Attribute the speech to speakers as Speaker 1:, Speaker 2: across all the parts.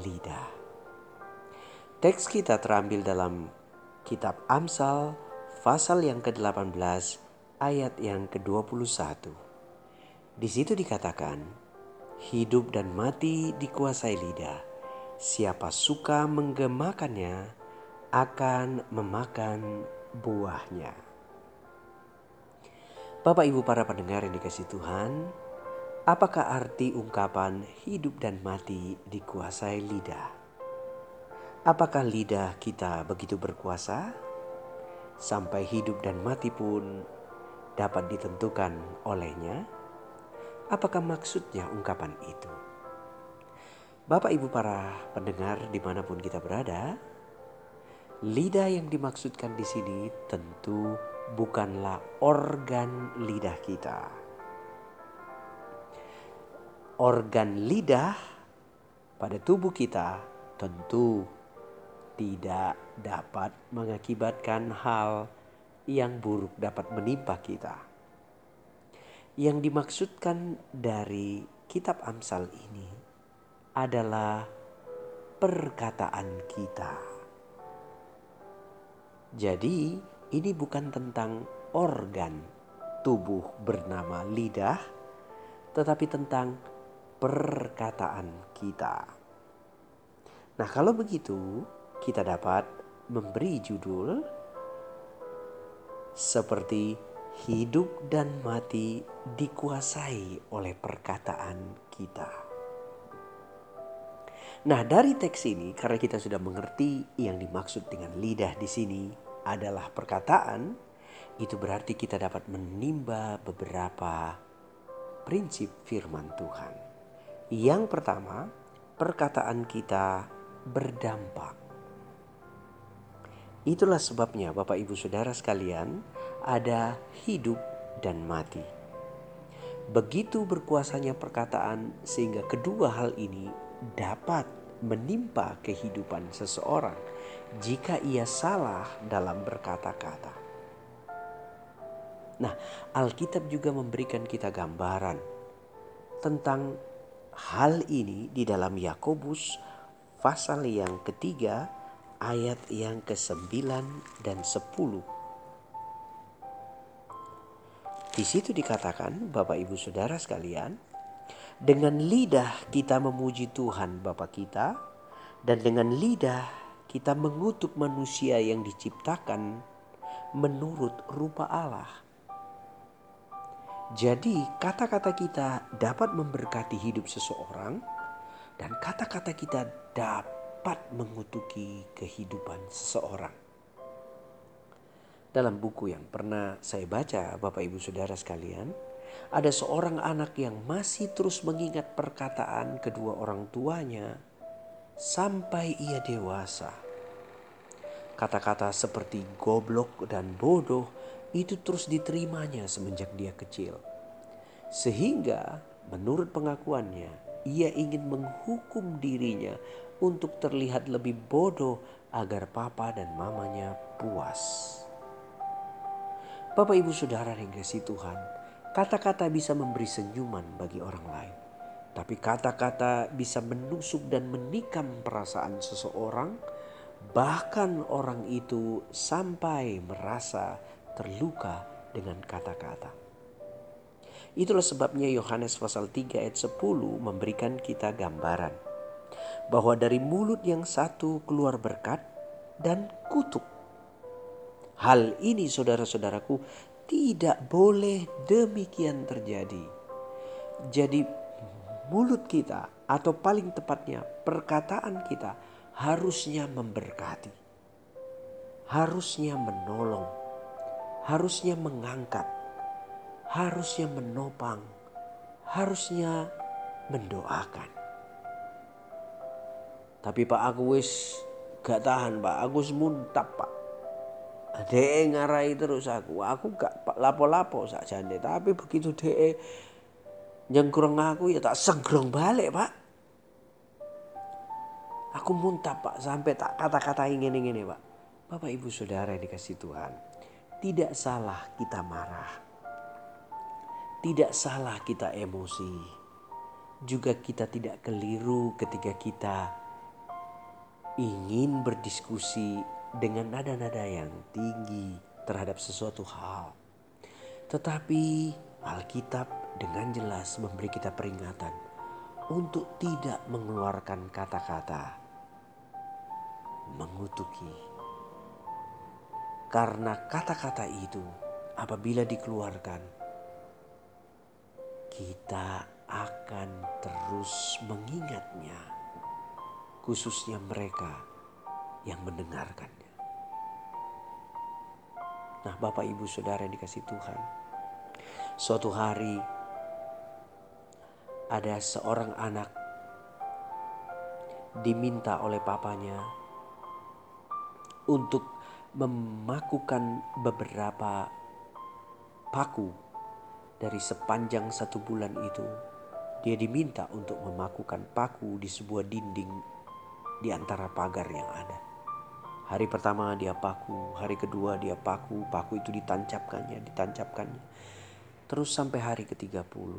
Speaker 1: lidah. Teks kita terambil dalam kitab Amsal pasal yang ke-18 ayat yang ke-21. Di situ dikatakan, hidup dan mati dikuasai lidah. Siapa suka menggemakannya akan memakan buahnya. Bapak Ibu para pendengar yang dikasih Tuhan, Apakah arti ungkapan hidup dan mati dikuasai lidah? Apakah lidah kita begitu berkuasa? Sampai hidup dan mati pun dapat ditentukan olehnya? Apakah maksudnya ungkapan itu? Bapak ibu para pendengar di mana pun kita berada, lidah yang dimaksudkan di sini tentu bukanlah organ lidah kita organ lidah pada tubuh kita tentu tidak dapat mengakibatkan hal yang buruk dapat menimpa kita. Yang dimaksudkan dari kitab Amsal ini adalah perkataan kita. Jadi, ini bukan tentang organ tubuh bernama lidah, tetapi tentang perkataan kita. Nah, kalau begitu, kita dapat memberi judul seperti hidup dan mati dikuasai oleh perkataan kita. Nah, dari teks ini karena kita sudah mengerti yang dimaksud dengan lidah di sini adalah perkataan, itu berarti kita dapat menimba beberapa prinsip firman Tuhan. Yang pertama, perkataan kita berdampak. Itulah sebabnya Bapak Ibu Saudara sekalian ada hidup dan mati. Begitu berkuasanya perkataan sehingga kedua hal ini dapat menimpa kehidupan seseorang jika ia salah dalam berkata-kata. Nah, Alkitab juga memberikan kita gambaran tentang hal ini di dalam Yakobus pasal yang ketiga ayat yang ke-9 dan 10. Di situ dikatakan Bapak Ibu Saudara sekalian, dengan lidah kita memuji Tuhan Bapa kita dan dengan lidah kita mengutuk manusia yang diciptakan menurut rupa Allah jadi, kata-kata kita dapat memberkati hidup seseorang, dan kata-kata kita dapat mengutuki kehidupan seseorang. Dalam buku yang pernah saya baca, Bapak Ibu Saudara sekalian, ada seorang anak yang masih terus mengingat perkataan kedua orang tuanya sampai ia dewasa. Kata-kata seperti goblok dan bodoh itu terus diterimanya semenjak dia kecil. Sehingga menurut pengakuannya, ia ingin menghukum dirinya untuk terlihat lebih bodoh agar papa dan mamanya puas. Bapak ibu saudara yang kasih Tuhan, kata-kata bisa memberi senyuman bagi orang lain. Tapi kata-kata bisa menusuk dan menikam perasaan seseorang, bahkan orang itu sampai merasa terluka dengan kata-kata. Itulah sebabnya Yohanes pasal 3 ayat 10 memberikan kita gambaran bahwa dari mulut yang satu keluar berkat dan kutuk. Hal ini saudara-saudaraku tidak boleh demikian terjadi. Jadi mulut kita atau paling tepatnya perkataan kita harusnya memberkati. Harusnya menolong harusnya mengangkat, harusnya menopang, harusnya mendoakan. Tapi Pak aku wis gak tahan Pak, aku wis muntap Pak. DE ngarai terus aku, aku gak lapo-lapo sakjane, tapi begitu DE nyengkrong aku ya tak segrong balik Pak. Aku muntap Pak sampai tak kata-kata ingin ini Pak. Bapak Ibu Saudara yang dikasih Tuhan. Tidak salah kita marah. Tidak salah kita emosi. Juga kita tidak keliru ketika kita ingin berdiskusi dengan nada-nada yang tinggi terhadap sesuatu hal. Tetapi Alkitab dengan jelas memberi kita peringatan untuk tidak mengeluarkan kata-kata mengutuki. Karena kata-kata itu apabila dikeluarkan kita akan terus mengingatnya khususnya mereka yang mendengarkannya. Nah, Bapak Ibu Saudara yang dikasih Tuhan, suatu hari ada seorang anak diminta oleh papanya untuk memakukan beberapa paku dari sepanjang satu bulan itu. Dia diminta untuk memakukan paku di sebuah dinding di antara pagar yang ada. Hari pertama dia paku, hari kedua dia paku, paku itu ditancapkannya, ditancapkannya. Terus sampai hari ke-30.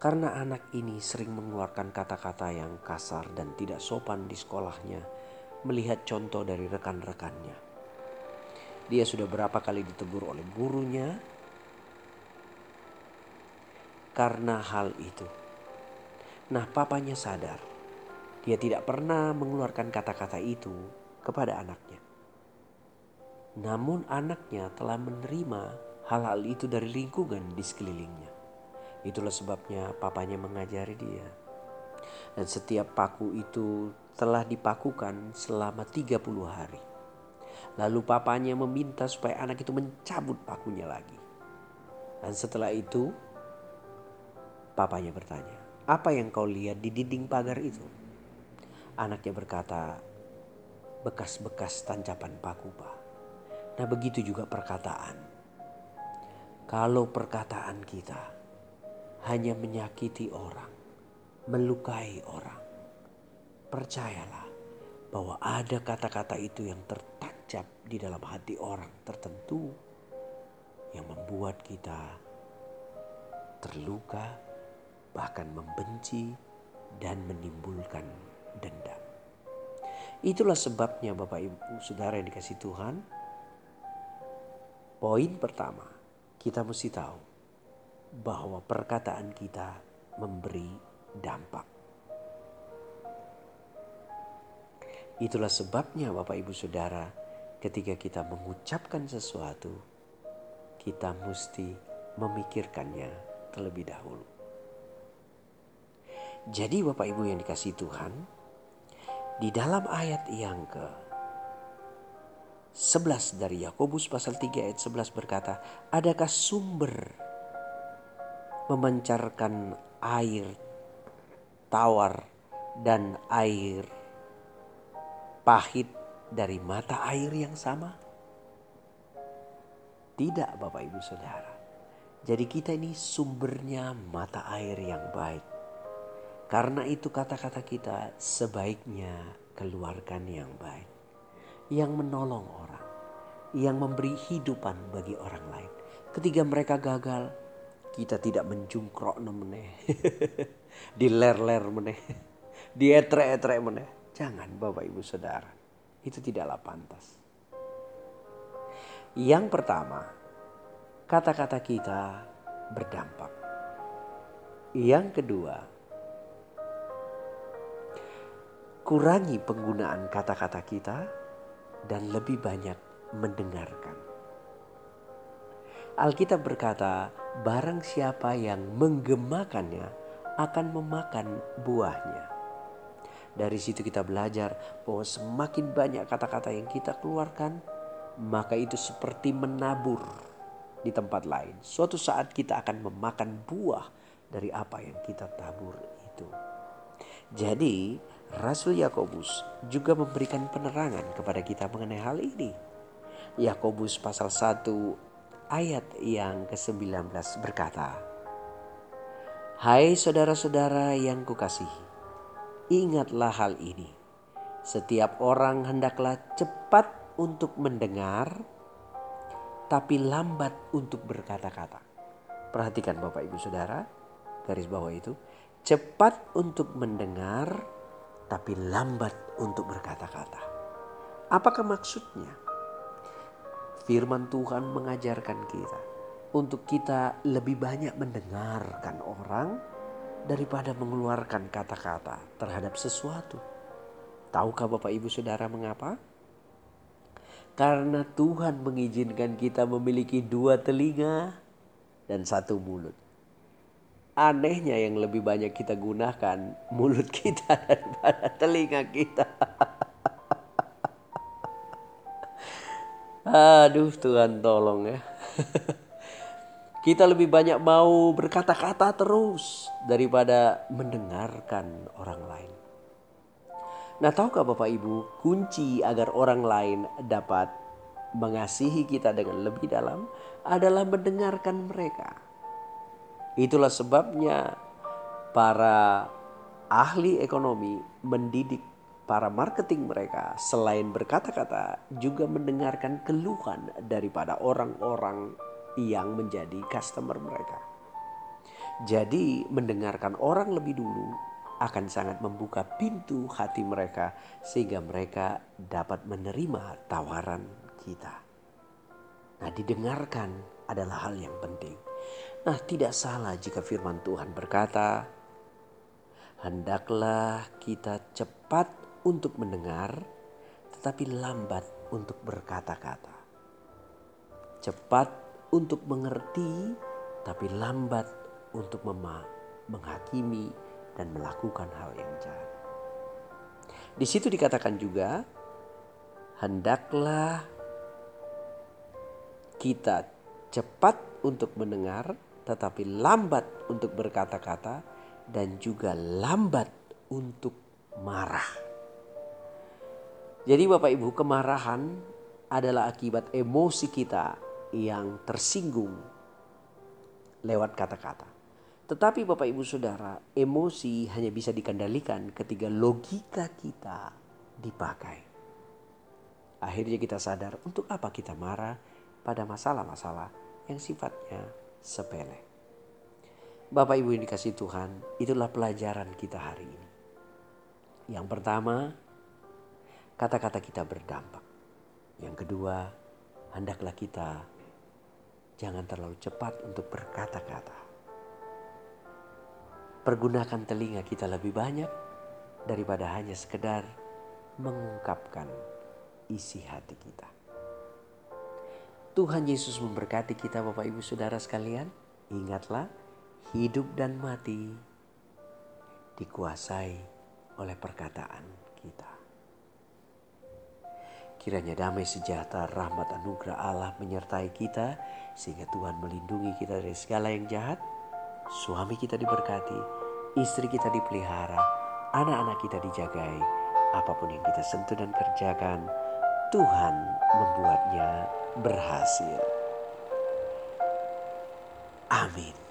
Speaker 1: Karena anak ini sering mengeluarkan kata-kata yang kasar dan tidak sopan di sekolahnya, melihat contoh dari rekan-rekannya. Dia sudah berapa kali ditegur oleh gurunya karena hal itu. Nah, papanya sadar dia tidak pernah mengeluarkan kata-kata itu kepada anaknya. Namun anaknya telah menerima hal-hal itu dari lingkungan di sekelilingnya. Itulah sebabnya papanya mengajari dia. Dan setiap paku itu telah dipakukan selama 30 hari. Lalu papanya meminta supaya anak itu mencabut pakunya lagi. Dan setelah itu papanya bertanya, apa yang kau lihat di dinding pagar itu? Anaknya berkata, bekas-bekas tancapan paku pak. Nah begitu juga perkataan. Kalau perkataan kita hanya menyakiti orang, melukai orang, percayalah bahwa ada kata-kata itu yang tertancap di dalam hati orang tertentu yang membuat kita terluka, bahkan membenci, dan menimbulkan dendam. Itulah sebabnya Bapak Ibu Saudara yang dikasih Tuhan. Poin pertama, kita mesti tahu bahwa perkataan kita memberi dampak. Itulah sebabnya Bapak Ibu Saudara ketika kita mengucapkan sesuatu, kita mesti memikirkannya terlebih dahulu. Jadi Bapak Ibu yang dikasih Tuhan, di dalam ayat yang ke 11 dari Yakobus pasal 3 ayat 11 berkata, adakah sumber memancarkan air tawar dan air pahit dari mata air yang sama? Tidak Bapak Ibu Saudara. Jadi kita ini sumbernya mata air yang baik. Karena itu kata-kata kita sebaiknya keluarkan yang baik. Yang menolong orang. Yang memberi hidupan bagi orang lain. Ketika mereka gagal, kita tidak menjungkrok meneh. Diler-ler meneh. Dietrek-etrek meneh. Jangan Bapak Ibu Saudara. Itu tidaklah pantas. Yang pertama, kata-kata kita berdampak. Yang kedua, kurangi penggunaan kata-kata kita dan lebih banyak mendengarkan. Alkitab berkata, barang siapa yang menggemakannya akan memakan buahnya. Dari situ kita belajar bahwa semakin banyak kata-kata yang kita keluarkan, maka itu seperti menabur di tempat lain. Suatu saat kita akan memakan buah dari apa yang kita tabur itu. Jadi Rasul Yakobus juga memberikan penerangan kepada kita mengenai hal ini. Yakobus pasal 1 ayat yang ke-19 berkata, Hai saudara-saudara yang kukasihi, ingatlah hal ini. Setiap orang hendaklah cepat untuk mendengar, tapi lambat untuk berkata-kata. Perhatikan Bapak Ibu Saudara, garis bawah itu. Cepat untuk mendengar, tapi lambat untuk berkata-kata. Apakah maksudnya? Firman Tuhan mengajarkan kita untuk kita lebih banyak mendengarkan orang daripada mengeluarkan kata-kata terhadap sesuatu. Tahukah Bapak Ibu Saudara mengapa? Karena Tuhan mengizinkan kita memiliki dua telinga dan satu mulut anehnya yang lebih banyak kita gunakan mulut kita daripada telinga kita. Aduh Tuhan tolong ya. Kita lebih banyak mau berkata-kata terus daripada mendengarkan orang lain. Nah tahukah Bapak Ibu kunci agar orang lain dapat mengasihi kita dengan lebih dalam adalah mendengarkan mereka. Itulah sebabnya para ahli ekonomi mendidik para marketing mereka selain berkata-kata juga mendengarkan keluhan daripada orang-orang yang menjadi customer mereka. Jadi mendengarkan orang lebih dulu akan sangat membuka pintu hati mereka sehingga mereka dapat menerima tawaran kita. Nah, didengarkan adalah hal yang penting. Nah, tidak salah jika firman Tuhan berkata, "Hendaklah kita cepat untuk mendengar, tetapi lambat untuk berkata-kata. Cepat untuk mengerti, tapi lambat untuk menghakimi dan melakukan hal yang jahat." Di situ dikatakan juga, "Hendaklah kita cepat untuk mendengar, tetapi lambat untuk berkata-kata dan juga lambat untuk marah. Jadi Bapak Ibu kemarahan adalah akibat emosi kita yang tersinggung lewat kata-kata. Tetapi Bapak Ibu Saudara, emosi hanya bisa dikendalikan ketika logika kita dipakai. Akhirnya kita sadar untuk apa kita marah pada masalah-masalah yang sifatnya sepele. Bapak Ibu yang dikasih Tuhan, itulah pelajaran kita hari ini. Yang pertama, kata-kata kita berdampak. Yang kedua, hendaklah kita jangan terlalu cepat untuk berkata-kata. Pergunakan telinga kita lebih banyak daripada hanya sekedar mengungkapkan isi hati kita. Tuhan Yesus memberkati kita Bapak Ibu Saudara sekalian. Ingatlah hidup dan mati dikuasai oleh perkataan kita. Kiranya damai sejahtera, rahmat anugerah Allah menyertai kita sehingga Tuhan melindungi kita dari segala yang jahat. Suami kita diberkati, istri kita dipelihara, anak-anak kita dijagai. Apa pun yang kita sentuh dan kerjakan, Tuhan membuatnya berhasil. Amin.